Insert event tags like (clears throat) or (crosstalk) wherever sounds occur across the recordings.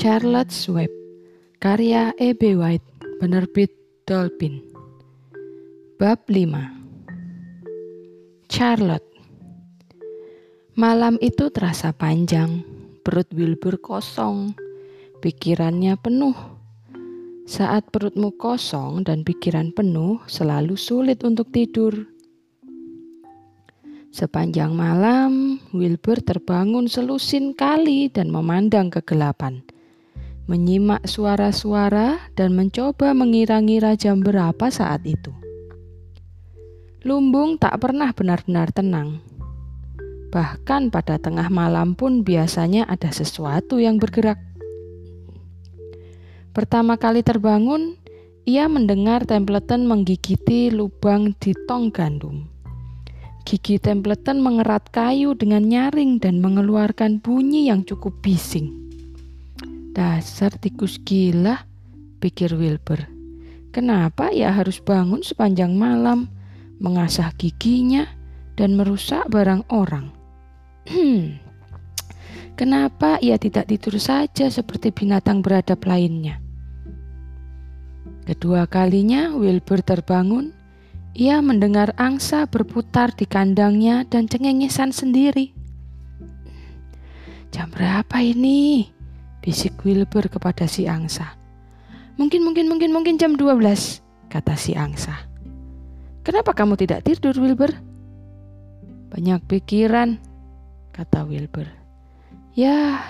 Charlotte's Web Karya E.B. White Penerbit Dolphin Bab 5 Charlotte Malam itu terasa panjang, perut Wilbur kosong, pikirannya penuh. Saat perutmu kosong dan pikiran penuh, selalu sulit untuk tidur. Sepanjang malam, Wilbur terbangun selusin kali dan memandang kegelapan. Menyimak suara-suara dan mencoba mengira-ngira jam berapa saat itu. Lumbung tak pernah benar-benar tenang. Bahkan pada tengah malam pun biasanya ada sesuatu yang bergerak. Pertama kali terbangun, ia mendengar Templeton menggigiti lubang di tong gandum. Gigi Templeton mengerat kayu dengan nyaring dan mengeluarkan bunyi yang cukup bising. Dasar tikus gila, pikir Wilbur. Kenapa ia harus bangun sepanjang malam, mengasah giginya, dan merusak barang orang? Hmm, kenapa ia tidak tidur saja seperti binatang beradab lainnya? Kedua kalinya Wilbur terbangun ia mendengar angsa berputar di kandangnya dan cengengesan sendiri. Jam berapa ini? Bisik Wilbur kepada si angsa. Mungkin, mungkin, mungkin, mungkin jam 12, kata si angsa. Kenapa kamu tidak tidur, Wilbur? Banyak pikiran, kata Wilbur. Ya,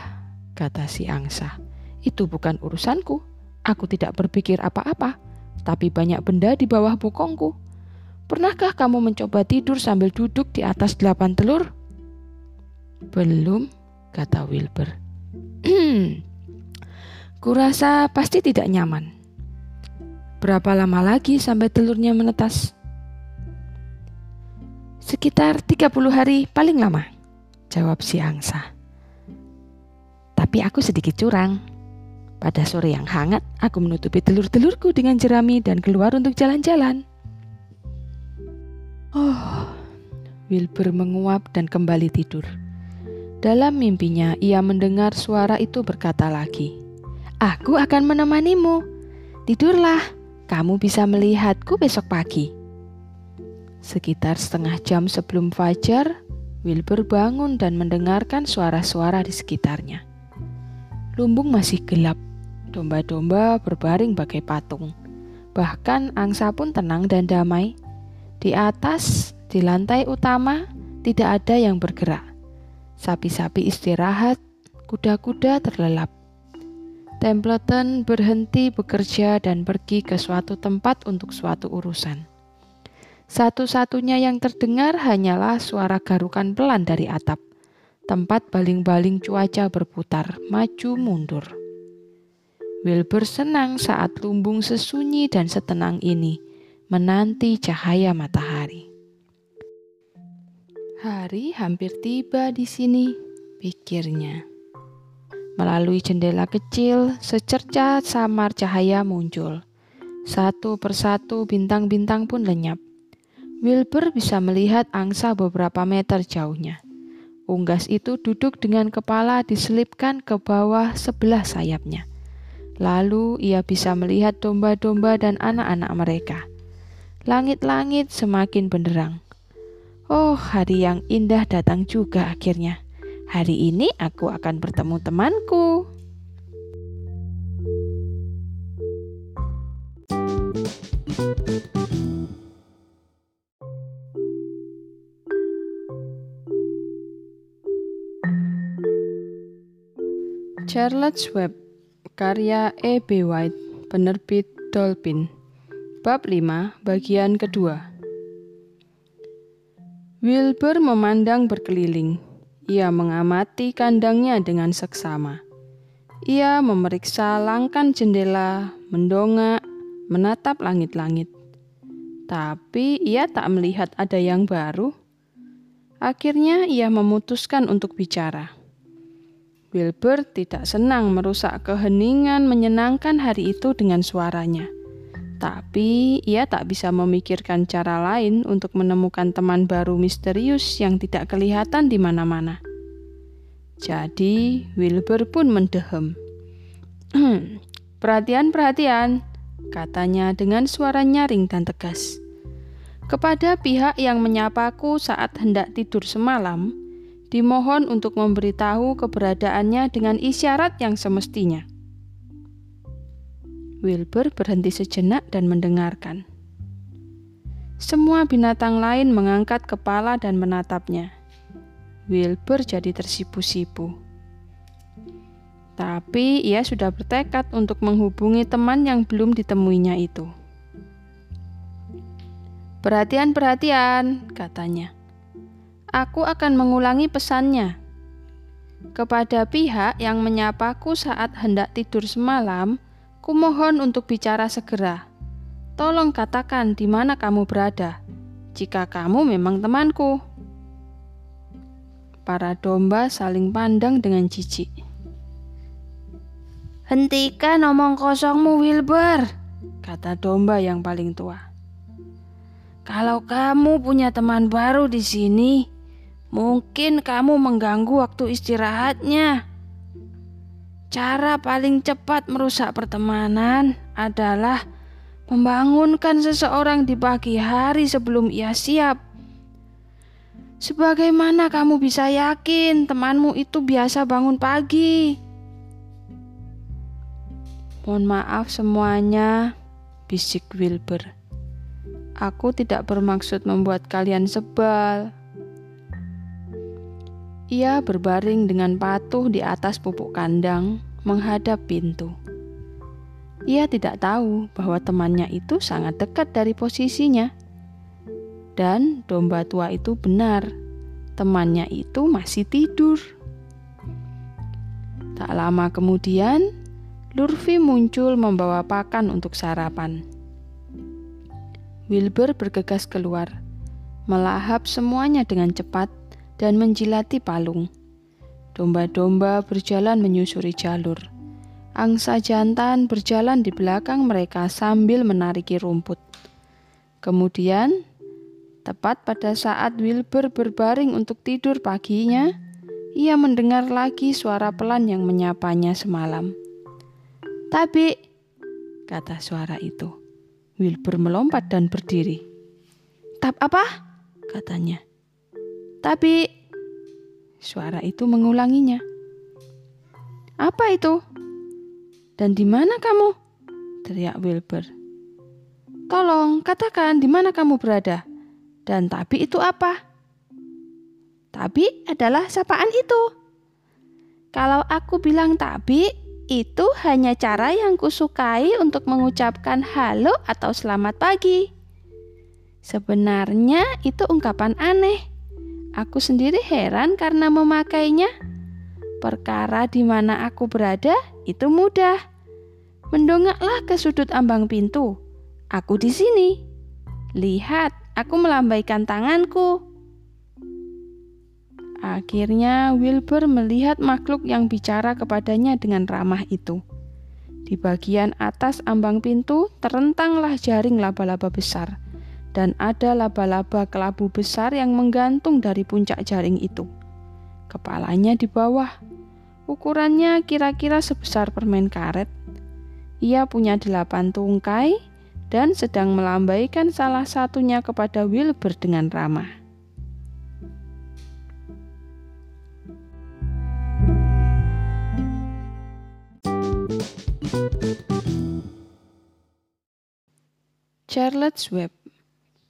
kata si angsa. Itu bukan urusanku. Aku tidak berpikir apa-apa, tapi banyak benda di bawah bokongku. Pernahkah kamu mencoba tidur sambil duduk di atas delapan telur? Belum, kata Wilbur. Kurasa pasti tidak nyaman. Berapa lama lagi sampai telurnya menetas? Sekitar 30 hari paling lama, jawab si angsa. Tapi aku sedikit curang. Pada sore yang hangat, aku menutupi telur-telurku dengan jerami dan keluar untuk jalan-jalan. Oh, Wilbur menguap dan kembali tidur. Dalam mimpinya, ia mendengar suara itu berkata lagi, "Aku akan menemanimu. Tidurlah, kamu bisa melihatku besok pagi." Sekitar setengah jam sebelum fajar, Wilbur bangun dan mendengarkan suara-suara di sekitarnya. Lumbung masih gelap, domba-domba berbaring bagai patung. Bahkan angsa pun tenang dan damai di atas, di lantai utama, tidak ada yang bergerak. Sapi-sapi istirahat, kuda-kuda terlelap. Templeton berhenti bekerja dan pergi ke suatu tempat untuk suatu urusan. Satu-satunya yang terdengar hanyalah suara garukan pelan dari atap. Tempat baling-baling cuaca berputar, maju mundur. Wilbur senang saat lumbung sesunyi dan setenang ini menanti cahaya matahari. Hari hampir tiba di sini, pikirnya. Melalui jendela kecil, secerca samar cahaya muncul. Satu persatu bintang-bintang pun lenyap. Wilbur bisa melihat angsa beberapa meter jauhnya. Unggas itu duduk dengan kepala diselipkan ke bawah sebelah sayapnya. Lalu ia bisa melihat domba-domba dan anak-anak mereka. Langit-langit semakin benderang. Oh, hari yang indah datang juga akhirnya. Hari ini aku akan bertemu temanku. Charlotte's Web Karya E.B. White Penerbit Dolphin Bab 5 bagian kedua Wilbur memandang berkeliling. Ia mengamati kandangnya dengan seksama. Ia memeriksa langkan jendela, mendongak, menatap langit-langit. Tapi ia tak melihat ada yang baru. Akhirnya ia memutuskan untuk bicara. Wilbur tidak senang merusak keheningan menyenangkan hari itu dengan suaranya. Tapi ia tak bisa memikirkan cara lain untuk menemukan teman baru misterius yang tidak kelihatan di mana-mana. Jadi Wilbur pun mendehem. (clears throat) perhatian, perhatian, katanya dengan suara nyaring dan tegas. Kepada pihak yang menyapaku saat hendak tidur semalam, dimohon untuk memberitahu keberadaannya dengan isyarat yang semestinya. Wilbur berhenti sejenak dan mendengarkan. Semua binatang lain mengangkat kepala dan menatapnya. Wilbur jadi tersipu-sipu. Tapi ia sudah bertekad untuk menghubungi teman yang belum ditemuinya itu. Perhatian, perhatian, katanya. Aku akan mengulangi pesannya. Kepada pihak yang menyapaku saat hendak tidur semalam, kumohon untuk bicara segera. Tolong katakan di mana kamu berada, jika kamu memang temanku. Para domba saling pandang dengan jijik. Hentikan omong kosongmu, Wilbur, kata domba yang paling tua. Kalau kamu punya teman baru di sini, mungkin kamu mengganggu waktu istirahatnya. Cara paling cepat merusak pertemanan adalah membangunkan seseorang di pagi hari sebelum ia siap. Sebagaimana kamu bisa yakin temanmu itu biasa bangun pagi? Mohon maaf semuanya, bisik Wilbur. Aku tidak bermaksud membuat kalian sebal. Ia berbaring dengan patuh di atas pupuk kandang, menghadap pintu. Ia tidak tahu bahwa temannya itu sangat dekat dari posisinya. Dan domba tua itu benar, temannya itu masih tidur. Tak lama kemudian, Lurvi muncul membawa pakan untuk sarapan. Wilbur bergegas keluar, melahap semuanya dengan cepat dan menjilati palung. Domba-domba berjalan menyusuri jalur. Angsa jantan berjalan di belakang mereka sambil menariki rumput. Kemudian, tepat pada saat Wilbur berbaring untuk tidur paginya, ia mendengar lagi suara pelan yang menyapanya semalam. Tapi, kata suara itu. Wilbur melompat dan berdiri. Tap apa? katanya. Tapi suara itu mengulanginya. Apa itu? Dan di mana kamu? teriak Wilbur. Tolong katakan di mana kamu berada. Dan tapi itu apa? Tapi adalah sapaan itu. Kalau aku bilang tapi, itu hanya cara yang kusukai untuk mengucapkan halo atau selamat pagi. Sebenarnya itu ungkapan aneh. Aku sendiri heran karena memakainya. Perkara di mana aku berada itu mudah. Mendongaklah ke sudut ambang pintu. Aku di sini. Lihat, aku melambaikan tanganku. Akhirnya Wilbur melihat makhluk yang bicara kepadanya dengan ramah itu. Di bagian atas ambang pintu terentanglah jaring laba-laba besar, dan ada laba-laba kelabu besar yang menggantung dari puncak jaring itu. Kepalanya di bawah, ukurannya kira-kira sebesar permen karet. Ia punya delapan tungkai dan sedang melambaikan salah satunya kepada Wilbur dengan ramah. Charlotte's Web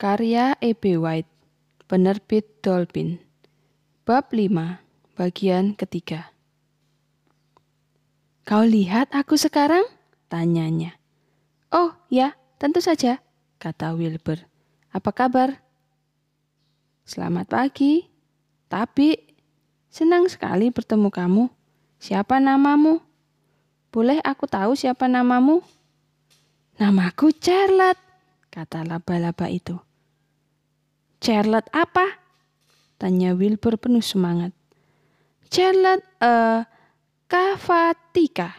Karya E.B. White Penerbit Dolphin Bab 5 Bagian ketiga Kau lihat aku sekarang? Tanyanya. Oh ya, tentu saja, kata Wilbur. Apa kabar? Selamat pagi. Tapi, senang sekali bertemu kamu. Siapa namamu? Boleh aku tahu siapa namamu? Namaku Charlotte kata laba-laba itu. Charlotte apa? Tanya Wilbur penuh semangat. Charlotte, eh, uh, Kavatika.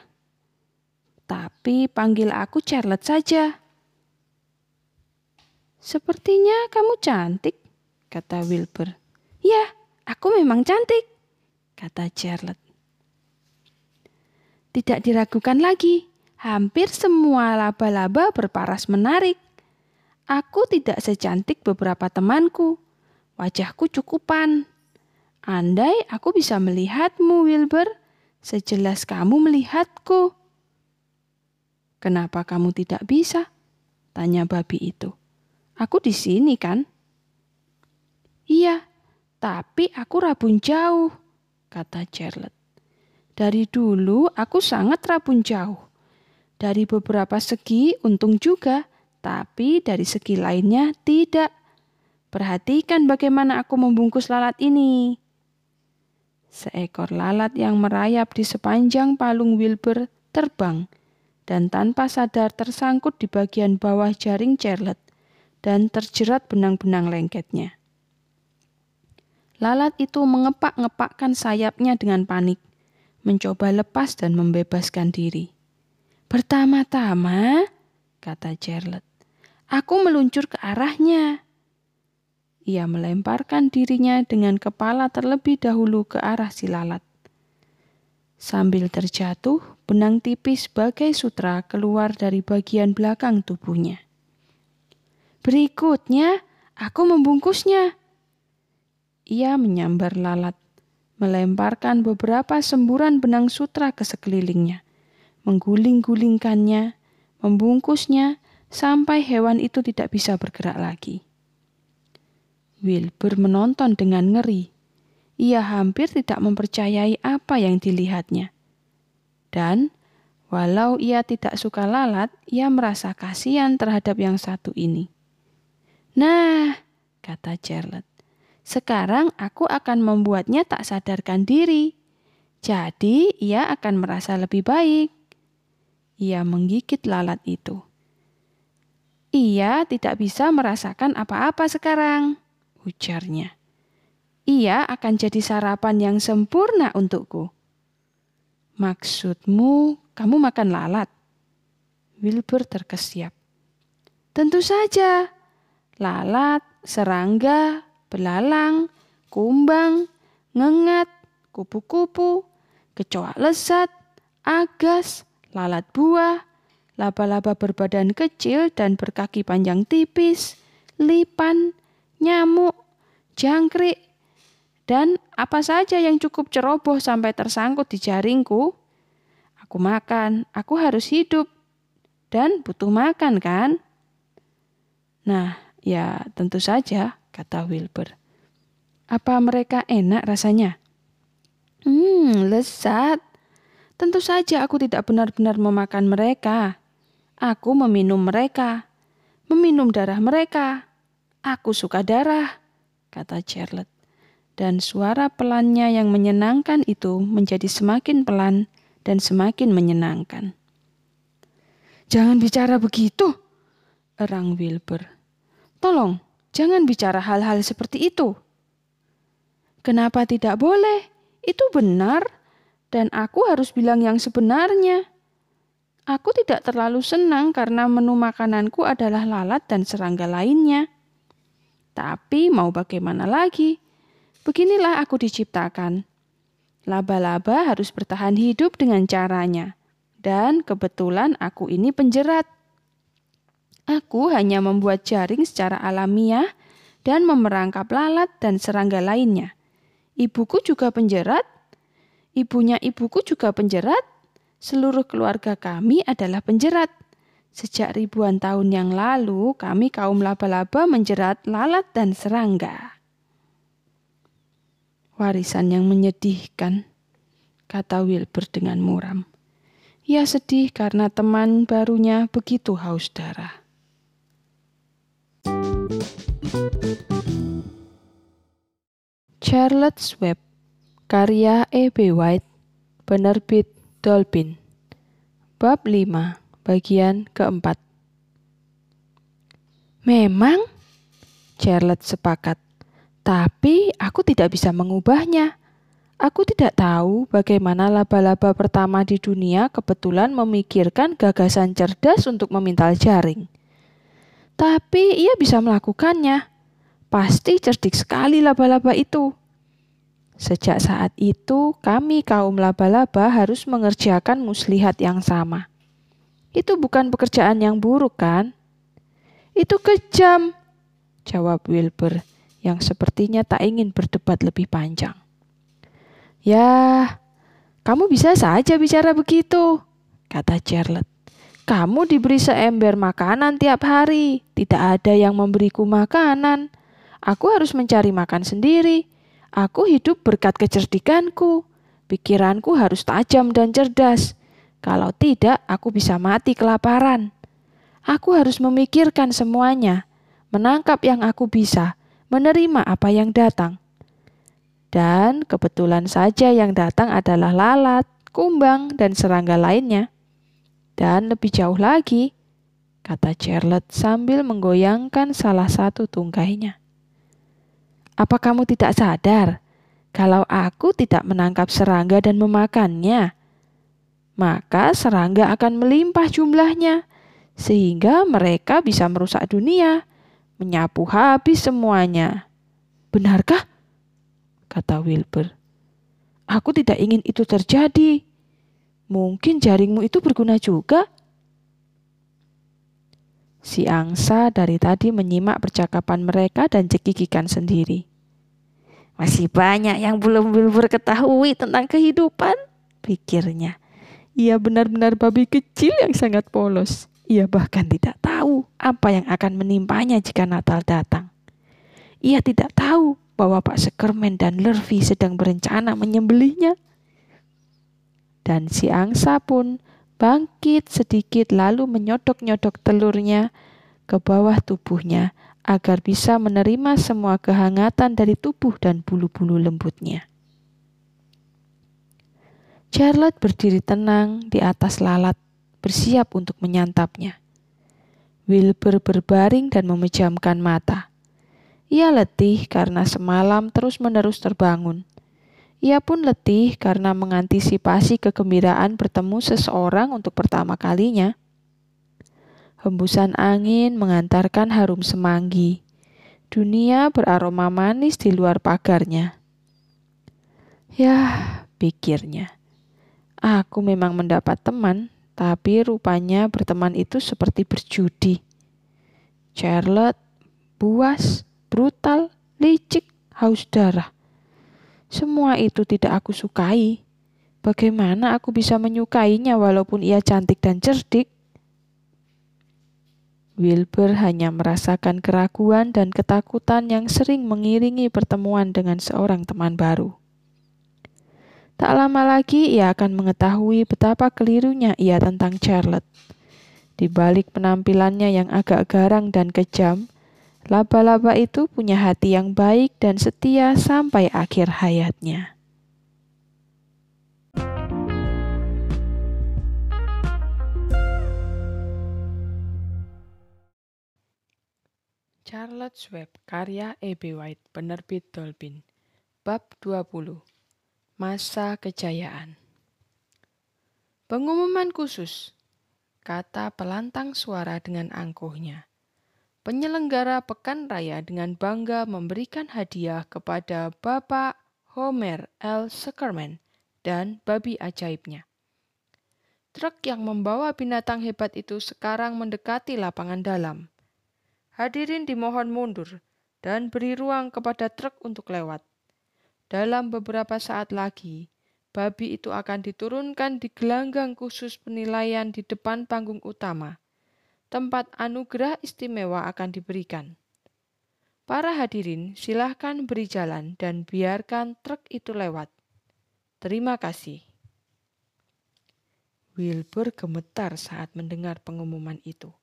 Tapi panggil aku Charlotte saja. Sepertinya kamu cantik, kata Wilbur. Ya, aku memang cantik, kata Charlotte. Tidak diragukan lagi, hampir semua laba-laba berparas menarik. Aku tidak secantik beberapa temanku. Wajahku cukupan. Andai aku bisa melihatmu, Wilbur, sejelas kamu melihatku. Kenapa kamu tidak bisa? Tanya babi itu. Aku di sini kan? Iya, tapi aku rabun jauh, kata Charlotte. Dari dulu aku sangat rabun jauh. Dari beberapa segi untung juga, tapi dari segi lainnya tidak. Perhatikan bagaimana aku membungkus lalat ini. Seekor lalat yang merayap di sepanjang palung Wilbur terbang dan tanpa sadar tersangkut di bagian bawah jaring Charlotte dan terjerat benang-benang lengketnya. Lalat itu mengepak-ngepakkan sayapnya dengan panik mencoba lepas dan membebaskan diri. Pertama-tama, kata Charlotte, aku meluncur ke arahnya. Ia melemparkan dirinya dengan kepala terlebih dahulu ke arah si lalat. Sambil terjatuh, benang tipis bagai sutra keluar dari bagian belakang tubuhnya. Berikutnya, aku membungkusnya. Ia menyambar lalat melemparkan beberapa semburan benang sutra ke sekelilingnya, mengguling-gulingkannya, membungkusnya sampai hewan itu tidak bisa bergerak lagi. Wilbur menonton dengan ngeri. Ia hampir tidak mempercayai apa yang dilihatnya. Dan walau ia tidak suka lalat, ia merasa kasihan terhadap yang satu ini. Nah, kata Charlotte, sekarang aku akan membuatnya tak sadarkan diri. Jadi ia akan merasa lebih baik. Ia menggigit lalat itu. Ia tidak bisa merasakan apa-apa sekarang, ujarnya. Ia akan jadi sarapan yang sempurna untukku. Maksudmu kamu makan lalat? Wilbur terkesiap. Tentu saja. Lalat, serangga, belalang, kumbang, ngengat, kupu-kupu, kecoa lesat, agas, lalat buah, laba-laba berbadan kecil dan berkaki panjang tipis, lipan, nyamuk, jangkrik, dan apa saja yang cukup ceroboh sampai tersangkut di jaringku. Aku makan, aku harus hidup, dan butuh makan kan? Nah, ya tentu saja kata Wilbur. Apa mereka enak rasanya? Hmm, lezat. Tentu saja aku tidak benar-benar memakan mereka. Aku meminum mereka, meminum darah mereka. Aku suka darah, kata Charlotte. Dan suara pelannya yang menyenangkan itu menjadi semakin pelan dan semakin menyenangkan. Jangan bicara begitu, erang Wilbur. Tolong, Jangan bicara hal-hal seperti itu. Kenapa tidak boleh? Itu benar, dan aku harus bilang yang sebenarnya. Aku tidak terlalu senang karena menu makananku adalah lalat dan serangga lainnya. Tapi mau bagaimana lagi? Beginilah aku diciptakan. Laba-laba harus bertahan hidup dengan caranya. Dan kebetulan aku ini penjerat. Aku hanya membuat jaring secara alamiah dan memerangkap lalat dan serangga lainnya. Ibuku juga penjerat, ibunya ibuku juga penjerat, seluruh keluarga kami adalah penjerat. Sejak ribuan tahun yang lalu, kami kaum laba-laba menjerat lalat dan serangga. Warisan yang menyedihkan, kata Wilbur dengan muram. Ia sedih karena teman barunya begitu haus darah. Charlotte's Web Karya E.B. White Penerbit Dolphin Bab 5 Bagian keempat Memang Charlotte sepakat Tapi aku tidak bisa mengubahnya Aku tidak tahu bagaimana laba-laba pertama di dunia kebetulan memikirkan gagasan cerdas untuk memintal jaring. Tapi ia bisa melakukannya. Pasti cerdik sekali laba-laba itu. Sejak saat itu, kami kaum laba-laba harus mengerjakan muslihat yang sama. Itu bukan pekerjaan yang buruk, kan? Itu kejam, jawab Wilbur yang sepertinya tak ingin berdebat lebih panjang. Ya, kamu bisa saja bicara begitu, kata Charlotte. Kamu diberi seember makanan tiap hari, tidak ada yang memberiku makanan. Aku harus mencari makan sendiri. Aku hidup berkat kecerdikanku. Pikiranku harus tajam dan cerdas. Kalau tidak, aku bisa mati kelaparan. Aku harus memikirkan semuanya, menangkap yang aku bisa, menerima apa yang datang. Dan kebetulan saja yang datang adalah lalat, kumbang, dan serangga lainnya. Dan lebih jauh lagi, kata Charlotte sambil menggoyangkan salah satu tungkainya. Apa kamu tidak sadar kalau aku tidak menangkap serangga dan memakannya? Maka serangga akan melimpah jumlahnya, sehingga mereka bisa merusak dunia, menyapu habis semuanya. Benarkah? kata Wilbur. Aku tidak ingin itu terjadi. Mungkin jaringmu itu berguna juga. Si angsa dari tadi menyimak percakapan mereka dan cekikikan sendiri. Masih banyak yang belum Wilbur ketahui tentang kehidupan, pikirnya. Ia benar-benar babi kecil yang sangat polos. Ia bahkan tidak tahu apa yang akan menimpanya jika Natal datang. Ia tidak tahu bahwa Pak Sekermen dan Lervi sedang berencana menyembelihnya. Dan si angsa pun bangkit sedikit lalu menyodok-nyodok telurnya ke bawah tubuhnya agar bisa menerima semua kehangatan dari tubuh dan bulu-bulu lembutnya. Charlotte berdiri tenang di atas lalat, bersiap untuk menyantapnya. Wilbur berbaring dan memejamkan mata. Ia letih karena semalam terus-menerus terbangun. Ia pun letih karena mengantisipasi kegembiraan bertemu seseorang untuk pertama kalinya. Hembusan angin mengantarkan harum semanggi. Dunia beraroma manis di luar pagarnya. Ya, pikirnya. Aku memang mendapat teman, tapi rupanya berteman itu seperti berjudi. Charlotte, buas, brutal, licik, haus darah. Semua itu tidak aku sukai. Bagaimana aku bisa menyukainya walaupun ia cantik dan cerdik? Wilbur hanya merasakan keraguan dan ketakutan yang sering mengiringi pertemuan dengan seorang teman baru. Tak lama lagi ia akan mengetahui betapa kelirunya ia tentang Charlotte. Di balik penampilannya yang agak garang dan kejam, laba-laba itu punya hati yang baik dan setia sampai akhir hayatnya. Charlotte Web, karya E.B. White, penerbit Dolphin. Bab 20. Masa Kejayaan. Pengumuman khusus. Kata pelantang suara dengan angkuhnya. Penyelenggara Pekan Raya dengan bangga memberikan hadiah kepada Bapak Homer L. Zuckerman dan babi ajaibnya. Truk yang membawa binatang hebat itu sekarang mendekati lapangan dalam. Hadirin dimohon mundur dan beri ruang kepada truk untuk lewat. Dalam beberapa saat lagi, babi itu akan diturunkan di gelanggang khusus penilaian di depan panggung utama. Tempat anugerah istimewa akan diberikan. Para hadirin silahkan beri jalan dan biarkan truk itu lewat. Terima kasih. Wilbur gemetar saat mendengar pengumuman itu.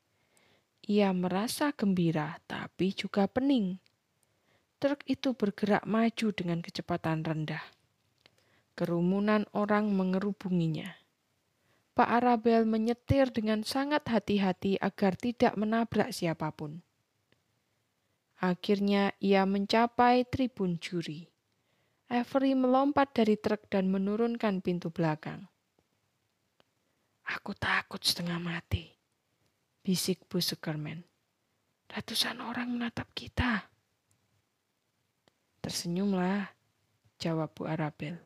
Ia merasa gembira, tapi juga pening. Truk itu bergerak maju dengan kecepatan rendah. Kerumunan orang mengerubunginya. Pak Arabel menyetir dengan sangat hati-hati agar tidak menabrak siapa pun. Akhirnya ia mencapai tribun juri. Avery melompat dari truk dan menurunkan pintu belakang. Aku takut setengah mati bisik Bu Sukerman. Ratusan orang menatap kita. Tersenyumlah. jawab Bu Arabel.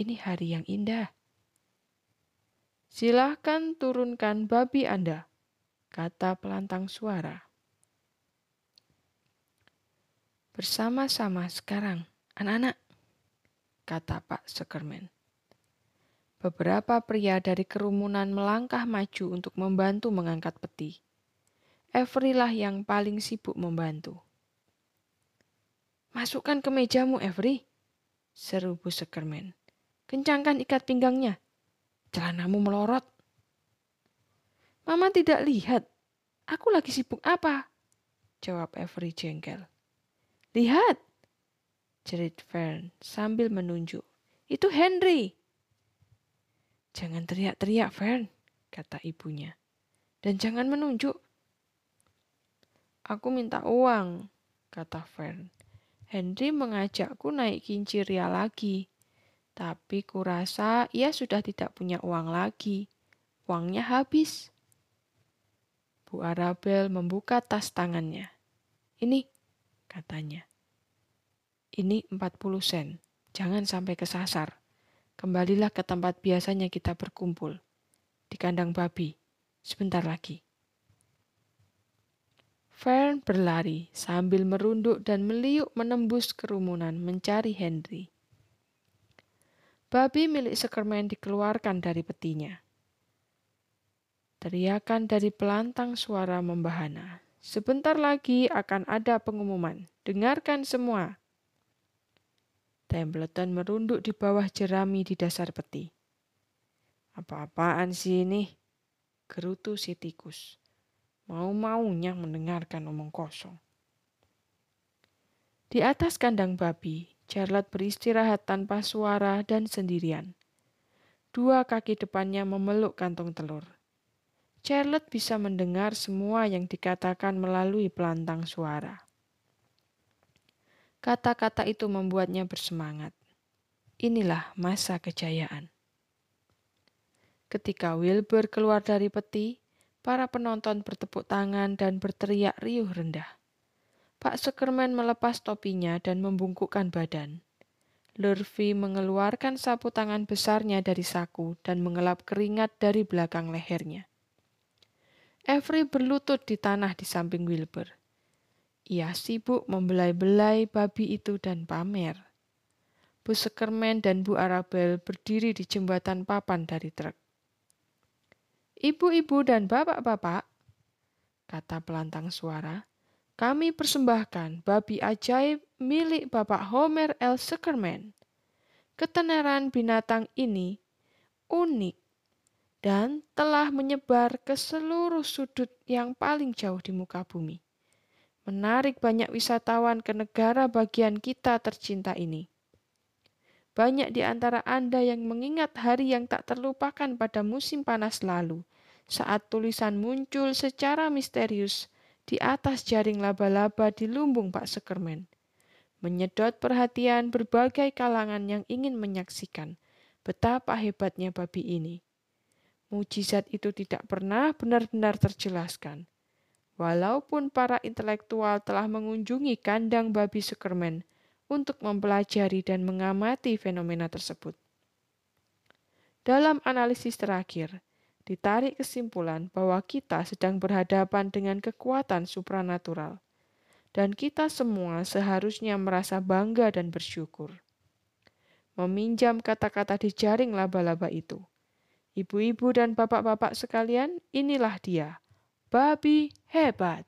Ini hari yang indah. Silahkan turunkan babi Anda, kata pelantang suara. Bersama-sama sekarang, anak-anak, kata Pak Sekermen. Beberapa pria dari kerumunan melangkah maju untuk membantu mengangkat peti. Every lah yang paling sibuk membantu. Masukkan ke mejamu, Every, seru Bu Sekermen. Kencangkan ikat pinggangnya. Celanamu melorot. Mama tidak lihat. Aku lagi sibuk apa? Jawab Avery jengkel. Lihat, jerit Fern sambil menunjuk. Itu Henry. Jangan teriak-teriak, Fern, kata ibunya. Dan jangan menunjuk. Aku minta uang, kata Fern. Henry mengajakku naik kinciria lagi. Tapi kurasa ia sudah tidak punya uang lagi. Uangnya habis. Bu Arabel membuka tas tangannya. Ini, katanya. Ini 40 sen. Jangan sampai kesasar. Kembalilah ke tempat biasanya kita berkumpul. Di kandang babi. Sebentar lagi. Fern berlari sambil merunduk dan meliuk menembus kerumunan mencari Henry. Babi milik Sekermen dikeluarkan dari petinya. Teriakan dari pelantang suara membahana. Sebentar lagi akan ada pengumuman. Dengarkan semua. Templeton merunduk di bawah jerami di dasar peti. Apa-apaan sih ini? Gerutu si tikus. Mau-maunya mendengarkan omong kosong. Di atas kandang babi, Charlotte beristirahat tanpa suara dan sendirian. Dua kaki depannya memeluk kantong telur. Charlotte bisa mendengar semua yang dikatakan melalui pelantang suara. Kata-kata itu membuatnya bersemangat. Inilah masa kejayaan. Ketika Wilbur keluar dari peti, para penonton bertepuk tangan dan berteriak riuh rendah. Pak Sekerman melepas topinya dan membungkukkan badan. Lurvi mengeluarkan sapu tangan besarnya dari saku dan mengelap keringat dari belakang lehernya. Avery berlutut di tanah di samping Wilbur. Ia sibuk membelai-belai babi itu dan pamer. Bu Sekerman dan Bu Arabel berdiri di jembatan papan dari truk. Ibu-ibu dan bapak-bapak, kata pelantang suara, kami persembahkan babi ajaib milik Bapak Homer L. Zuckerman. Ketenaran binatang ini unik dan telah menyebar ke seluruh sudut yang paling jauh di muka bumi. Menarik banyak wisatawan ke negara bagian kita tercinta ini. Banyak di antara Anda yang mengingat hari yang tak terlupakan pada musim panas lalu, saat tulisan muncul secara misterius di atas jaring laba-laba di lumbung Pak Sekermen. Menyedot perhatian berbagai kalangan yang ingin menyaksikan betapa hebatnya babi ini. Mujizat itu tidak pernah benar-benar terjelaskan. Walaupun para intelektual telah mengunjungi kandang babi Sekermen untuk mempelajari dan mengamati fenomena tersebut. Dalam analisis terakhir, ditarik kesimpulan bahwa kita sedang berhadapan dengan kekuatan supranatural, dan kita semua seharusnya merasa bangga dan bersyukur. Meminjam kata-kata di jaring laba-laba itu, ibu-ibu dan bapak-bapak sekalian, inilah dia, babi hebat.